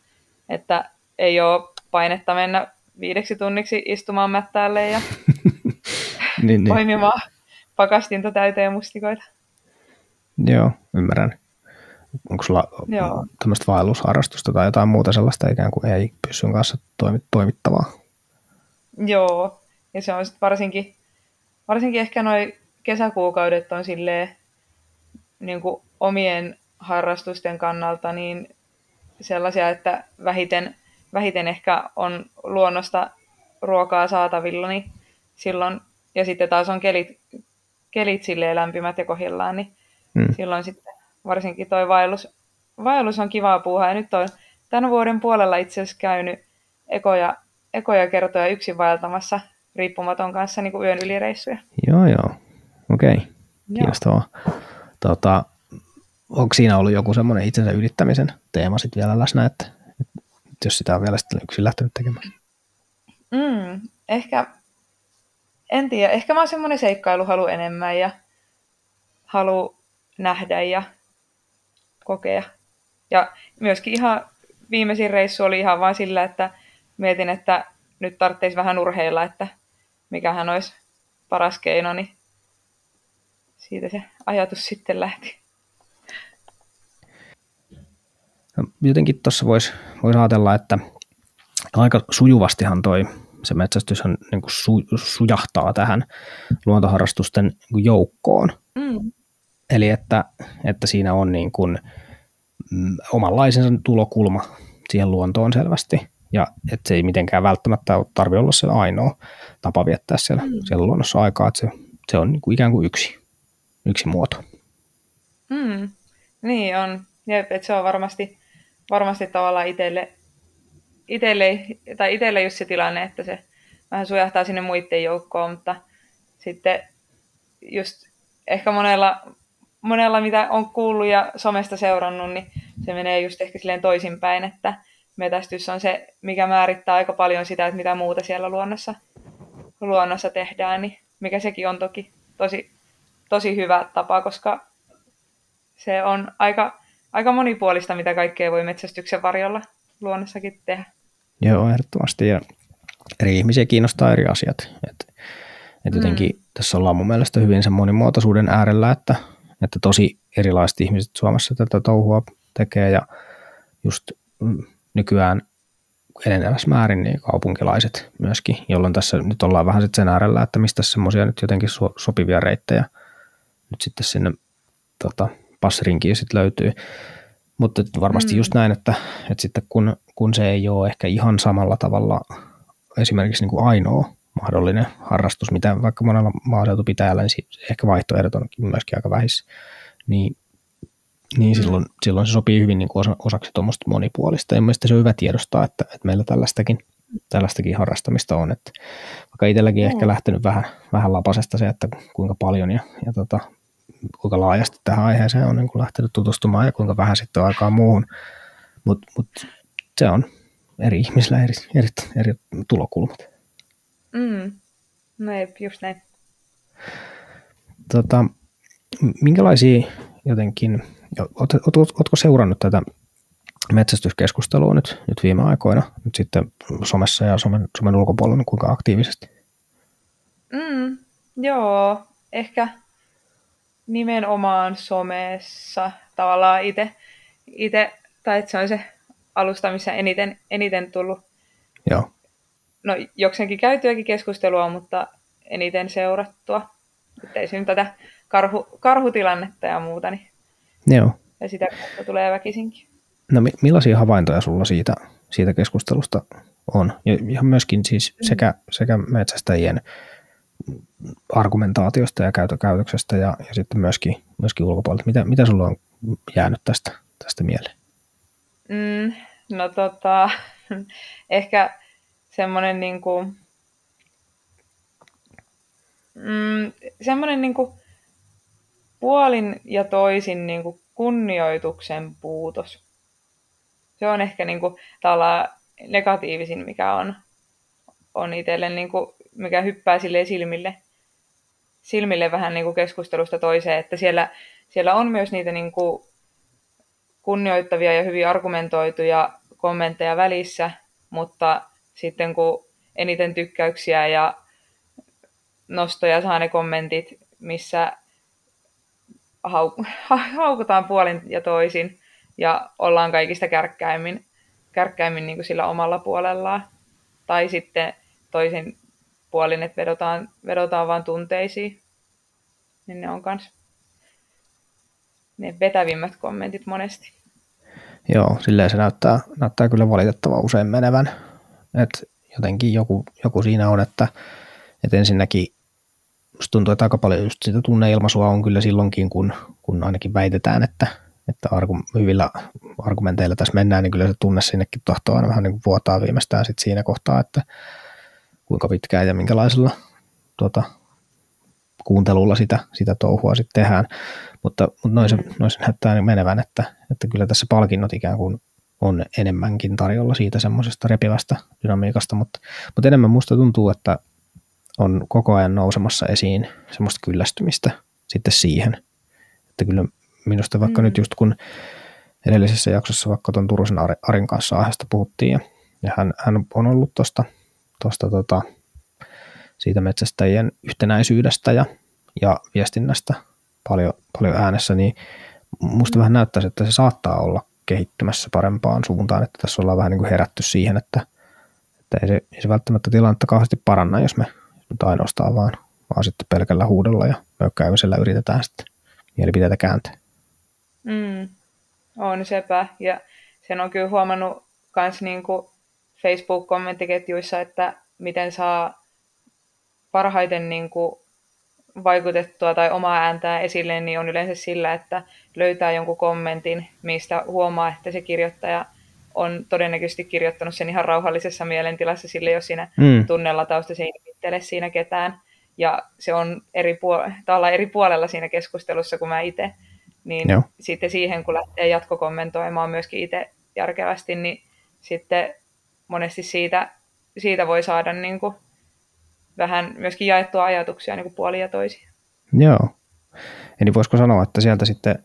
että ei ole painetta mennä viideksi tunniksi istumaan mättäälle ja [LAUGHS] niin, niin. poimimaan pakastinta täyteen mustikoita. Joo, ymmärrän. Onko sulla Joo. tämmöistä vaellusharrastusta tai jotain muuta sellaista ikään kuin ei pyssyn kanssa toimittavaa? Joo, ja se on sitten varsinkin, varsinkin ehkä noin kesäkuukaudet on silleen niin kuin omien harrastusten kannalta niin sellaisia, että vähiten, vähiten ehkä on luonnosta ruokaa saatavilla, niin silloin, ja sitten taas on kelit, kelit silleen lämpimät ja kohillaan, niin hmm. silloin sitten varsinkin toi vaellus, vaellus on kivaa puuhaa. Ja nyt on tämän vuoden puolella itse asiassa käynyt ekoja, ekoja kertoja yksin vaeltamassa riippumaton kanssa niin kuin yön ylireissuja. Joo, joo. Okei. Okay. Kiinnostavaa. Tota, onko siinä ollut joku semmoinen itsensä ylittämisen teema sitten vielä läsnä, että, että jos sitä on vielä sitten yksin lähtenyt tekemään? Mm, ehkä, en tiedä, ehkä mä oon semmoinen seikkailuhalu enemmän ja halu nähdä ja kokea. Ja myöskin ihan viimeisin reissu oli ihan vain sillä, että mietin, että nyt tarvitsisi vähän urheilla, että mikähän olisi paras keino, niin siitä se ajatus sitten lähti. No, jotenkin tuossa voisi vois ajatella, että aika sujuvastihan toi se metsästys niin kuin su, sujahtaa tähän luontoharrastusten joukkoon. Mm. Eli että, että siinä on niin kuin, mm, omanlaisensa tulokulma siihen luontoon selvästi. Ja että se ei mitenkään välttämättä tarvitse olla se ainoa tapa viettää siellä, mm. siellä luonnossa aikaa, että se, se on niin kuin ikään kuin yksi, yksi muoto. Mm. Niin on. Jep, että se on varmasti, varmasti tavallaan itselle, itselle, tai itselle just se tilanne, että se vähän sujahtaa sinne muiden joukkoon, mutta sitten just ehkä monella, monella, mitä on kuullut ja somesta seurannut, niin se menee just ehkä silleen toisinpäin, että metästys on se, mikä määrittää aika paljon sitä, että mitä muuta siellä luonnossa, luonnossa tehdään, niin mikä sekin on toki tosi, tosi hyvä tapa, koska se on aika, aika monipuolista, mitä kaikkea voi metsästyksen varjolla luonnossakin tehdä. Joo, ehdottomasti. Ja eri ihmisiä kiinnostaa eri asiat. Et, et jotenkin mm. tässä ollaan mun mielestä hyvin sen monimuotoisuuden äärellä, että, että tosi erilaiset ihmiset Suomessa tätä touhua tekee ja just mm, nykyään enenevässä määrin niin kaupunkilaiset myöskin, jolloin tässä nyt ollaan vähän sitten sen äärellä, että mistä semmoisia nyt jotenkin so, sopivia reittejä nyt sitten sinne tota, passirinkiin sitten löytyy. Mutta varmasti mm. just näin, että, että sitten kun, kun se ei ole ehkä ihan samalla tavalla esimerkiksi niin kuin ainoa mahdollinen harrastus, mitä vaikka monella maaseutupitäjällä, niin ehkä vaihtoehdot on myöskin aika vähissä, niin, niin mm. silloin, silloin se sopii hyvin niin kuin osa, osaksi tuommoista monipuolista. Ja mielestäni se on hyvä tiedostaa, että, että meillä tällaistakin, tällaistakin harrastamista on. Että vaikka itselläkin mm. ehkä lähtenyt vähän, vähän lapasesta se, että kuinka paljon ja, ja tota, kuinka laajasti tähän aiheeseen on niin kuin lähtenyt tutustumaan ja kuinka vähän sitten on aikaa muuhun. Mutta mut se on eri ihmisillä eri, eri, eri tulokulmat. Mm. No ei, just näin. Tota, minkälaisia jotenkin, oot, oot, ootko seurannut tätä metsästyskeskustelua nyt, nyt viime aikoina, nyt sitten somessa ja somen, somen ulkopuolella, kuinka aktiivisesti? Mm, joo, ehkä nimenomaan somessa tavallaan itse, ite, tai että se on se alusta, missä eniten, eniten tullut Joo. no, jokseenkin käytyäkin keskustelua, mutta eniten seurattua. Että ei tätä karhu, karhutilannetta ja muuta, niin Joo. ja sitä kautta tulee väkisinkin. No mi- millaisia havaintoja sulla siitä, siitä keskustelusta on? Ja ihan myöskin siis sekä, sekä metsästäjien argumentaatiosta ja käytö, käytöksestä ja, ja sitten myöskin, myöskin ulkopuolelta. Mitä, mitä sulla on jäänyt tästä, tästä mieleen? Mm, no tota, [LAUGHS] ehkä semmoinen niinku, mm, semmoinen niinku puolin ja toisin niinku kunnioituksen puutos. Se on ehkä niinku negatiivisin, mikä on, on itselle, niinku, mikä hyppää sille silmille, silmille vähän niinku keskustelusta toiseen, että siellä, siellä on myös niitä niinku kunnioittavia ja hyvin argumentoituja kommentteja välissä, mutta sitten kun eniten tykkäyksiä ja nostoja saa ne kommentit, missä [LAUGHS] haukutaan puolin ja toisin ja ollaan kaikista kärkkäimmin, kärkkäimmin niin kuin sillä omalla puolellaan. Tai sitten toisin puolin, että vedotaan, vedotaan vain tunteisiin. Niin ne on myös ne vetävimmät kommentit monesti. Joo, silleen se näyttää, näyttää kyllä valitettavan usein menevän. Et jotenkin joku, joku siinä on, että, että ensinnäkin musta tuntuu, että aika paljon just sitä tunneilmaisua on kyllä silloinkin, kun, kun ainakin väitetään, että, että argu, hyvillä argumenteilla tässä mennään, niin kyllä se tunne sinnekin tohtoo aina vähän niin kuin vuotaa viimeistään sit siinä kohtaa, että kuinka pitkään ja minkälaisella tuota, kuuntelulla sitä, sitä touhua sitten tehdään. Mutta, mutta noin, se, mm. noin se näyttää menevän, että, että kyllä tässä palkinnot ikään kuin on enemmänkin tarjolla siitä semmoisesta repivästä dynamiikasta, mutta, mutta enemmän musta tuntuu, että on koko ajan nousemassa esiin semmoista kyllästymistä sitten siihen. Että kyllä minusta vaikka mm. nyt just kun edellisessä jaksossa vaikka tuon Turusen Arin kanssa aiheesta puhuttiin ja, ja hän, hän on ollut tuosta tosta, tota, siitä metsästäjien yhtenäisyydestä ja, ja viestinnästä paljon, paljon äänessä, niin musta vähän näyttäisi, että se saattaa olla kehittymässä parempaan suuntaan, että tässä ollaan vähän niin kuin herätty siihen, että, että ei, se, ei se välttämättä tilannetta kauheasti paranna, jos me nyt ainoastaan vaan, vaan sitten pelkällä huudolla ja möykkäämisellä yritetään sitten mielipiteitä kääntää. Mm, on sepä, ja sen on kyllä huomannut myös niin Facebook-kommenttiketjuissa, että miten saa parhaiten niin kuin vaikutettua tai omaa ääntää esille, niin on yleensä sillä, että löytää jonkun kommentin, mistä huomaa, että se kirjoittaja on todennäköisesti kirjoittanut sen ihan rauhallisessa mielentilassa sille, jos siinä mm. tausta se ei nimittele siinä ketään. Ja se on eri, puol- eri puolella siinä keskustelussa kuin mä itse. Niin Joo. sitten siihen, kun lähtee jatkokommentoimaan myöskin itse järkevästi, niin sitten monesti siitä, siitä voi saada niin kuin vähän myöskin jaettua ajatuksia niin kuin puoli ja toisia. Joo. Eli voisiko sanoa, että sieltä sitten,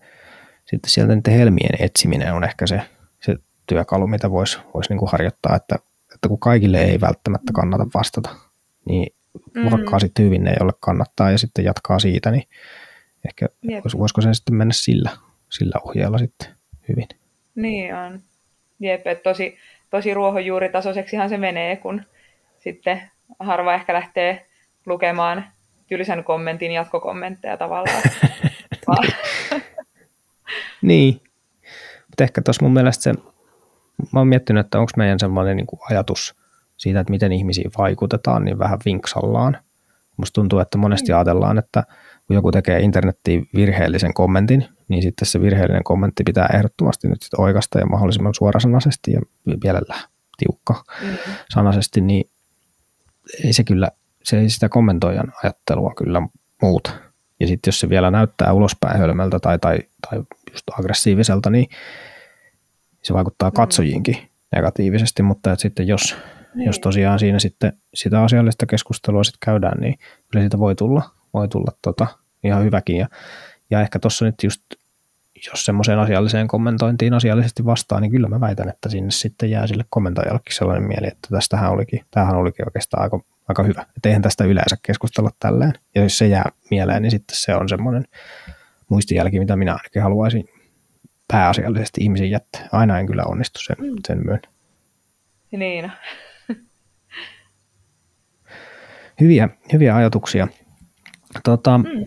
sitten sieltä niiden helmien etsiminen on ehkä se, se työkalu, mitä voisi vois niin harjoittaa, että, että kun kaikille ei välttämättä kannata vastata, niin mm. vaikka sitten hyvin ne, jolle kannattaa ja sitten jatkaa siitä, niin ehkä vois, voisiko sen sitten mennä sillä, sillä ohjeella sitten hyvin. Niin on. Jep, että tosi, tosi ruohonjuuritasoiseksihan se menee, kun sitten harva ehkä lähtee lukemaan tylsän kommentin jatkokommentteja tavallaan. [LAUGHS] niin. Mutta ehkä tuossa mun mielestä se, mä oon miettinyt, että onko meidän semmoinen niin ajatus siitä, että miten ihmisiin vaikutetaan, niin vähän vinksallaan. Musta tuntuu, että monesti mm. ajatellaan, että kun joku tekee internettiin virheellisen kommentin, niin sitten se virheellinen kommentti pitää ehdottomasti nyt sitten oikasta ja mahdollisimman suorasanaisesti ja vielä tiukka mm. sanaisesti, niin ei se kyllä, se ei sitä kommentoijan ajattelua kyllä muuta. Ja sitten jos se vielä näyttää ulospäin hölmöltä tai, tai, tai just aggressiiviselta, niin se vaikuttaa mm. katsojiinkin negatiivisesti, mutta että sitten jos, niin. jos tosiaan siinä sitten sitä asiallista keskustelua sitten käydään, niin kyllä siitä voi tulla, voi tulla tota, ihan hyväkin. Ja, ja ehkä tuossa nyt just, jos semmoiseen asialliseen kommentointiin asiallisesti vastaa, niin kyllä mä väitän, että sinne sitten jää sille kommentoijallekin sellainen mieli, että tästähän olikin, tämähän olikin oikeastaan aika, aika hyvä. Että eihän tästä yleensä keskustella tälleen. Ja jos se jää mieleen, niin sitten se on semmoinen muistijälki, mitä minä ainakin haluaisin pääasiallisesti ihmisen jättää. Aina en kyllä onnistu sen, mm. sen myön. Niin. hyviä, hyviä ajatuksia. Tota, mm.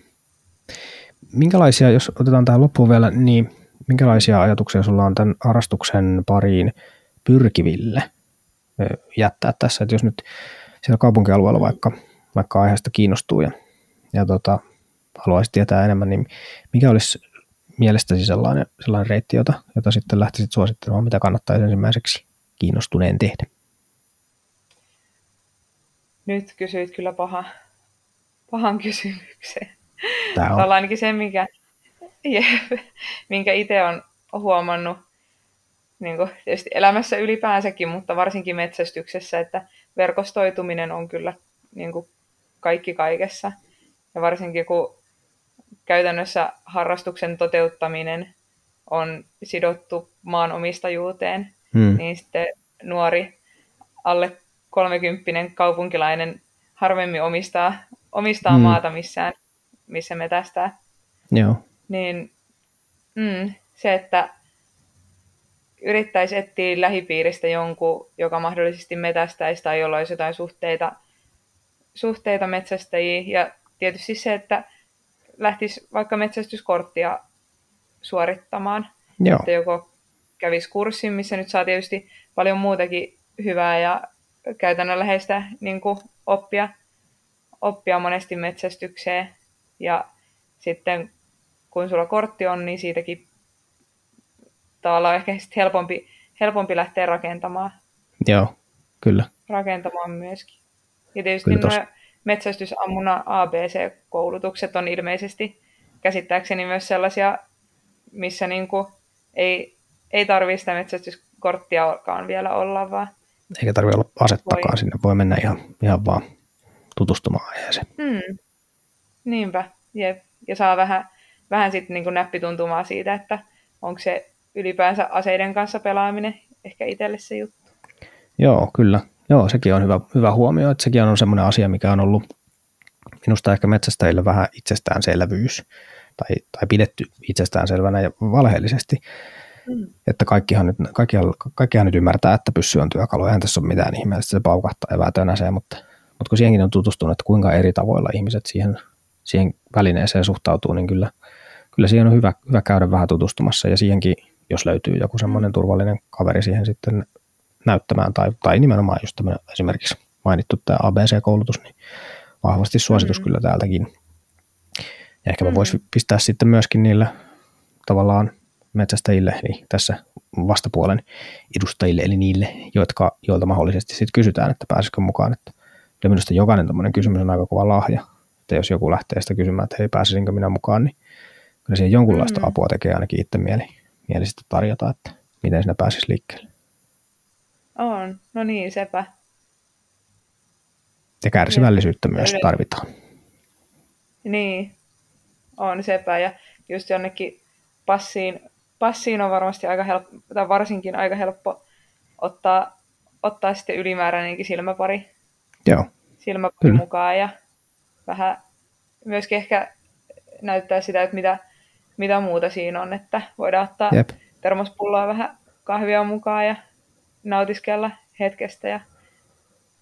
Minkälaisia, jos otetaan tähän loppuun vielä, niin minkälaisia ajatuksia sulla on tämän harrastuksen pariin pyrkiville jättää tässä, että jos nyt siellä kaupunkialueella vaikka, vaikka aiheesta kiinnostuu ja, ja tota, haluaisi tietää enemmän, niin mikä olisi mielestäsi sellainen, sellainen reitti, jota, jota sitten lähtisit suosittelemaan, mitä kannattaisi ensimmäiseksi kiinnostuneen tehdä? Nyt kysyit kyllä paha, pahan kysymyksen. Tämä on. ainakin se, minkä, minkä itse on huomannut niin kuin tietysti elämässä ylipäänsäkin, mutta varsinkin metsästyksessä, että verkostoituminen on kyllä niin kuin kaikki kaikessa. Ja varsinkin kun käytännössä harrastuksen toteuttaminen on sidottu maanomistajuuteen, hmm. niin sitten nuori alle kolmekymppinen kaupunkilainen harvemmin omistaa, omistaa hmm. maata missään, missä metästää. Joo. Niin mm, se, että yrittäisi etsiä lähipiiristä jonkun, joka mahdollisesti metästäisi tai jolla olisi jotain suhteita, suhteita metsästäjiin. Ja tietysti se, että lähtisi vaikka metsästyskorttia suorittamaan. Joo. Että joko kävisi kurssin, missä nyt saa tietysti paljon muutakin hyvää ja käytännönläheistä niin kuin oppia, oppia monesti metsästykseen. Ja sitten kun sulla kortti on, niin siitäkin tavallaan ehkä sitten helpompi, helpompi lähteä rakentamaan. Joo, kyllä. Rakentamaan myöskin. Ja tietysti nuo metsästysammunnan ABC-koulutukset on ilmeisesti käsittääkseni myös sellaisia, missä niinku ei, ei tarvitse sitä metsästyskorttiakaan vielä olla, vaan eikä tarvitse olla asettakaan voi. sinne, voi mennä ihan, ihan vaan tutustumaan aiheeseen. Hmm. Niinpä, jep. Ja saa vähän, vähän sitten niin näppituntumaa siitä, että onko se ylipäänsä aseiden kanssa pelaaminen ehkä itselle se juttu. Joo, kyllä. Joo, sekin on hyvä, hyvä huomio, että sekin on semmoinen asia, mikä on ollut minusta ehkä metsästäjille vähän itsestäänselvyys tai, tai pidetty itsestäänselvänä ja valheellisesti. Mm. Että kaikkihan nyt, kaikkihan, kaikkihan nyt ymmärtää, että pyssy on työkalu, eihän tässä ole mitään ihmeellistä, se paukahtaa ja tönäsee, mutta, mutta kun siihenkin on tutustunut, että kuinka eri tavoilla ihmiset siihen, siihen välineeseen suhtautuu, niin kyllä, kyllä siihen on hyvä, hyvä käydä vähän tutustumassa ja siihenkin, jos löytyy joku semmoinen turvallinen kaveri siihen sitten näyttämään tai, tai nimenomaan just tämmöinen esimerkiksi mainittu tämä ABC-koulutus, niin vahvasti suositus mm. kyllä täältäkin. Ja ehkä mä mm. voisi pistää sitten myöskin niille tavallaan metsästäjille, eli tässä vastapuolen edustajille, eli niille, jotka, joilta mahdollisesti sitten kysytään, että pääsisikö mukaan. Että kyllä minusta jokainen tämmöinen kysymys on aika kova lahja. Että jos joku lähtee sitä kysymään, että hei, pääsisinkö minä mukaan, niin kyllä siihen jonkunlaista mm-hmm. apua tekee ainakin itse mieli, mieli sitten tarjota, että miten sinä pääsisi liikkeelle. On, no niin, sepä. Ja kärsivällisyyttä myös tarvitaan. Niin, on sepä. Ja just jonnekin passiin passiin on varmasti aika helppo, tai varsinkin aika helppo ottaa, ottaa sitten ylimääräinenkin silmäpari, Joo. silmäpari Kyllä. mukaan ja vähän myöskin ehkä näyttää sitä, että mitä, mitä muuta siinä on, että voidaan ottaa Jep. termospulloa vähän kahvia mukaan ja nautiskella hetkestä ja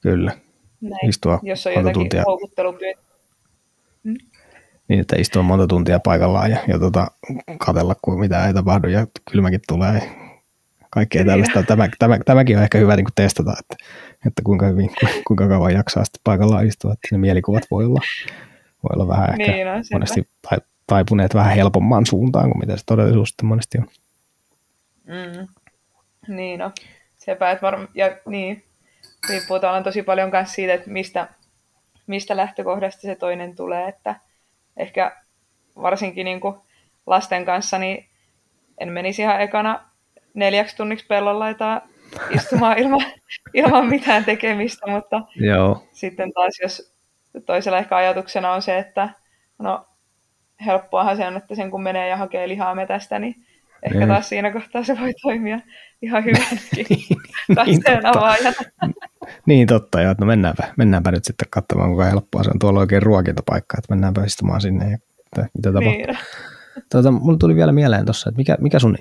Kyllä. Näin. Istua jos on jotakin tuntia. Mm? niin, että istua monta tuntia paikallaan ja, ja tota, katella, kun mitä ei tapahdu ja kylmäkin tulee. Kaikkea tällaista. Tämä, tämä, tämäkin on ehkä hyvä niin kuin testata, että, että kuinka, hyvin, [LAUGHS] kuinka kauan jaksaa sitten paikallaan istua. Että ne mielikuvat voi olla, voi olla vähän ehkä niin, no, monesti taipuneet vähän helpomman suuntaan kuin mitä se todellisuus sitten monesti on. Mm. Niin no, sepä, että varm- ja niin, riippuu tosi paljon myös siitä, että mistä, mistä lähtökohdasta se toinen tulee, että ehkä varsinkin niin kuin lasten kanssa, niin en menisi ihan ekana neljäksi tunniksi pellolla tai istumaan ilman, [LAUGHS] ilman mitään tekemistä, mutta Joo. sitten taas jos toisella ehkä ajatuksena on se, että no helppoahan se on, että sen kun menee ja hakee lihaa metästä, niin ehkä niin. taas siinä kohtaa se voi toimia ihan hyvästi [LAUGHS] niin, niin, [LAUGHS] niin totta, joo, no mennäänpä, mennäänpä nyt sitten katsomaan, kuinka helppoa se on. Tuolla oikein ruokintapaikka, että mennäänpä istumaan sinne ja mitä, mitä tapahtuu. Niin. Tuota, mulla tuli vielä mieleen tuossa, että mikä, mikä sun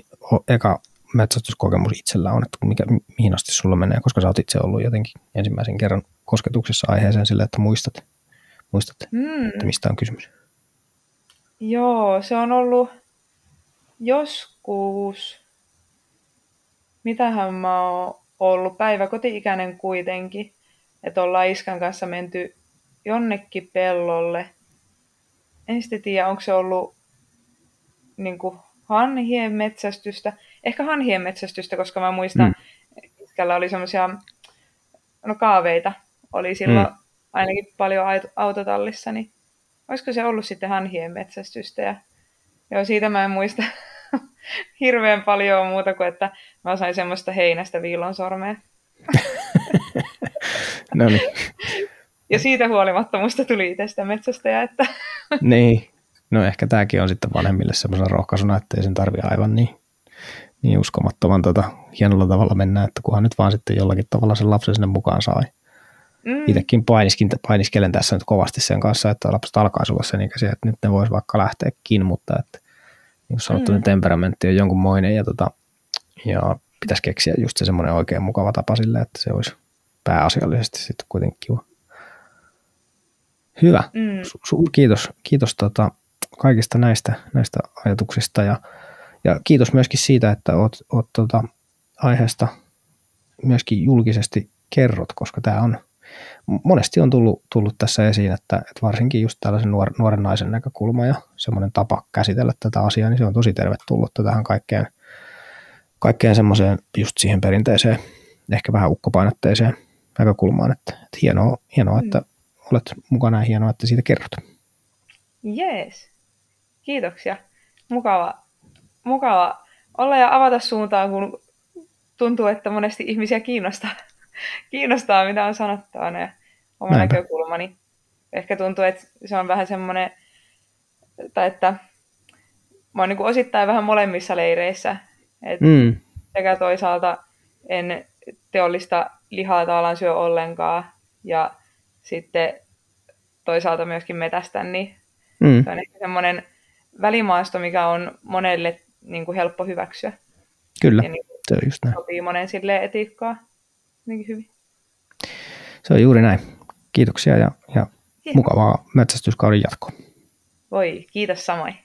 eka metsästyskokemus itsellä on, että mikä, mihin asti sulla menee, koska sä oot itse ollut jotenkin ensimmäisen kerran kosketuksessa aiheeseen sille, että muistat, muistat mm. että mistä on kysymys. Joo, se on ollut joskus, mitähän mä oon ollut, päiväkoti-ikäinen kuitenkin, että ollaan iskan kanssa menty jonnekin pellolle. En sitten tiedä, onko se ollut niin kuin hanhien metsästystä. Ehkä hanhien metsästystä, koska mä muistan, mm. iskällä oli semmoisia no kaaveita. Oli silloin mm. ainakin paljon autotallissa, niin olisiko se ollut sitten hanhien metsästystä. Ja joo, siitä mä en muista [LAUGHS] hirveän paljon muuta kuin, että mä sain semmoista heinästä viilon sormea. [LAUGHS] no niin. Ja siitä huolimatta musta tuli itsestä metsästäjä, että... niin, no ehkä tämäkin on sitten vanhemmille semmoisena rohkaisuna, että ei sen tarvi aivan niin, niin uskomattoman tota, hienolla tavalla mennä, että kunhan nyt vaan sitten jollakin tavalla sen lapsen sinne mukaan sai. Mm. Itsekin painiskin, painiskelen tässä nyt kovasti sen kanssa, että lapset alkaa olla sen ikäisiä, että nyt ne vois vaikka lähteäkin, mutta että niin kuin sanottu, mm. temperamentti on jonkunmoinen ja, tota, ja pitäisi keksiä just se semmoinen oikein mukava tapa sille, että se olisi pääasiallisesti sitten kuitenkin kiva. Hyvä. Mm. Su- su- kiitos kiitos tota, kaikista näistä, näistä ajatuksista ja, ja kiitos myöskin siitä, että oot, oot tota, aiheesta myöskin julkisesti kerrot, koska tämä on monesti on tullut, tullut tässä esiin, että, että varsinkin just tällaisen nuor, nuoren naisen näkökulma ja semmoinen tapa käsitellä tätä asiaa, niin se on tosi tervetullut tähän kaikkeen, kaikkeen semmoiseen just siihen perinteiseen, ehkä vähän ukkopainotteiseen näkökulmaan, että, että hienoa, hienoa mm. että olet mukana ja hienoa, että siitä kerrot. Jees. Kiitoksia. Mukava, mukava olla ja avata suuntaan, kun tuntuu, että monesti ihmisiä kiinnostaa, [LAUGHS] kiinnostaa mitä on sanottavana ja oma Näinpä. näkökulmani. Ehkä tuntuu, että se on vähän semmoinen, tai että mä oon niin osittain vähän molemmissa leireissä. Et mm. Sekä toisaalta en teollista lihaa tavallaan syö ollenkaan, ja sitten toisaalta myöskin metästän, niin mm. se on ehkä semmoinen välimaasto, mikä on monelle niin kuin helppo hyväksyä. Kyllä, ja niin se on just näin. Sopii monen sille etiikkaa niin hyvin. Se on juuri näin. Kiitoksia ja, ja mukavaa metsästyskauden jatkoa. Voi, kiitos samoin.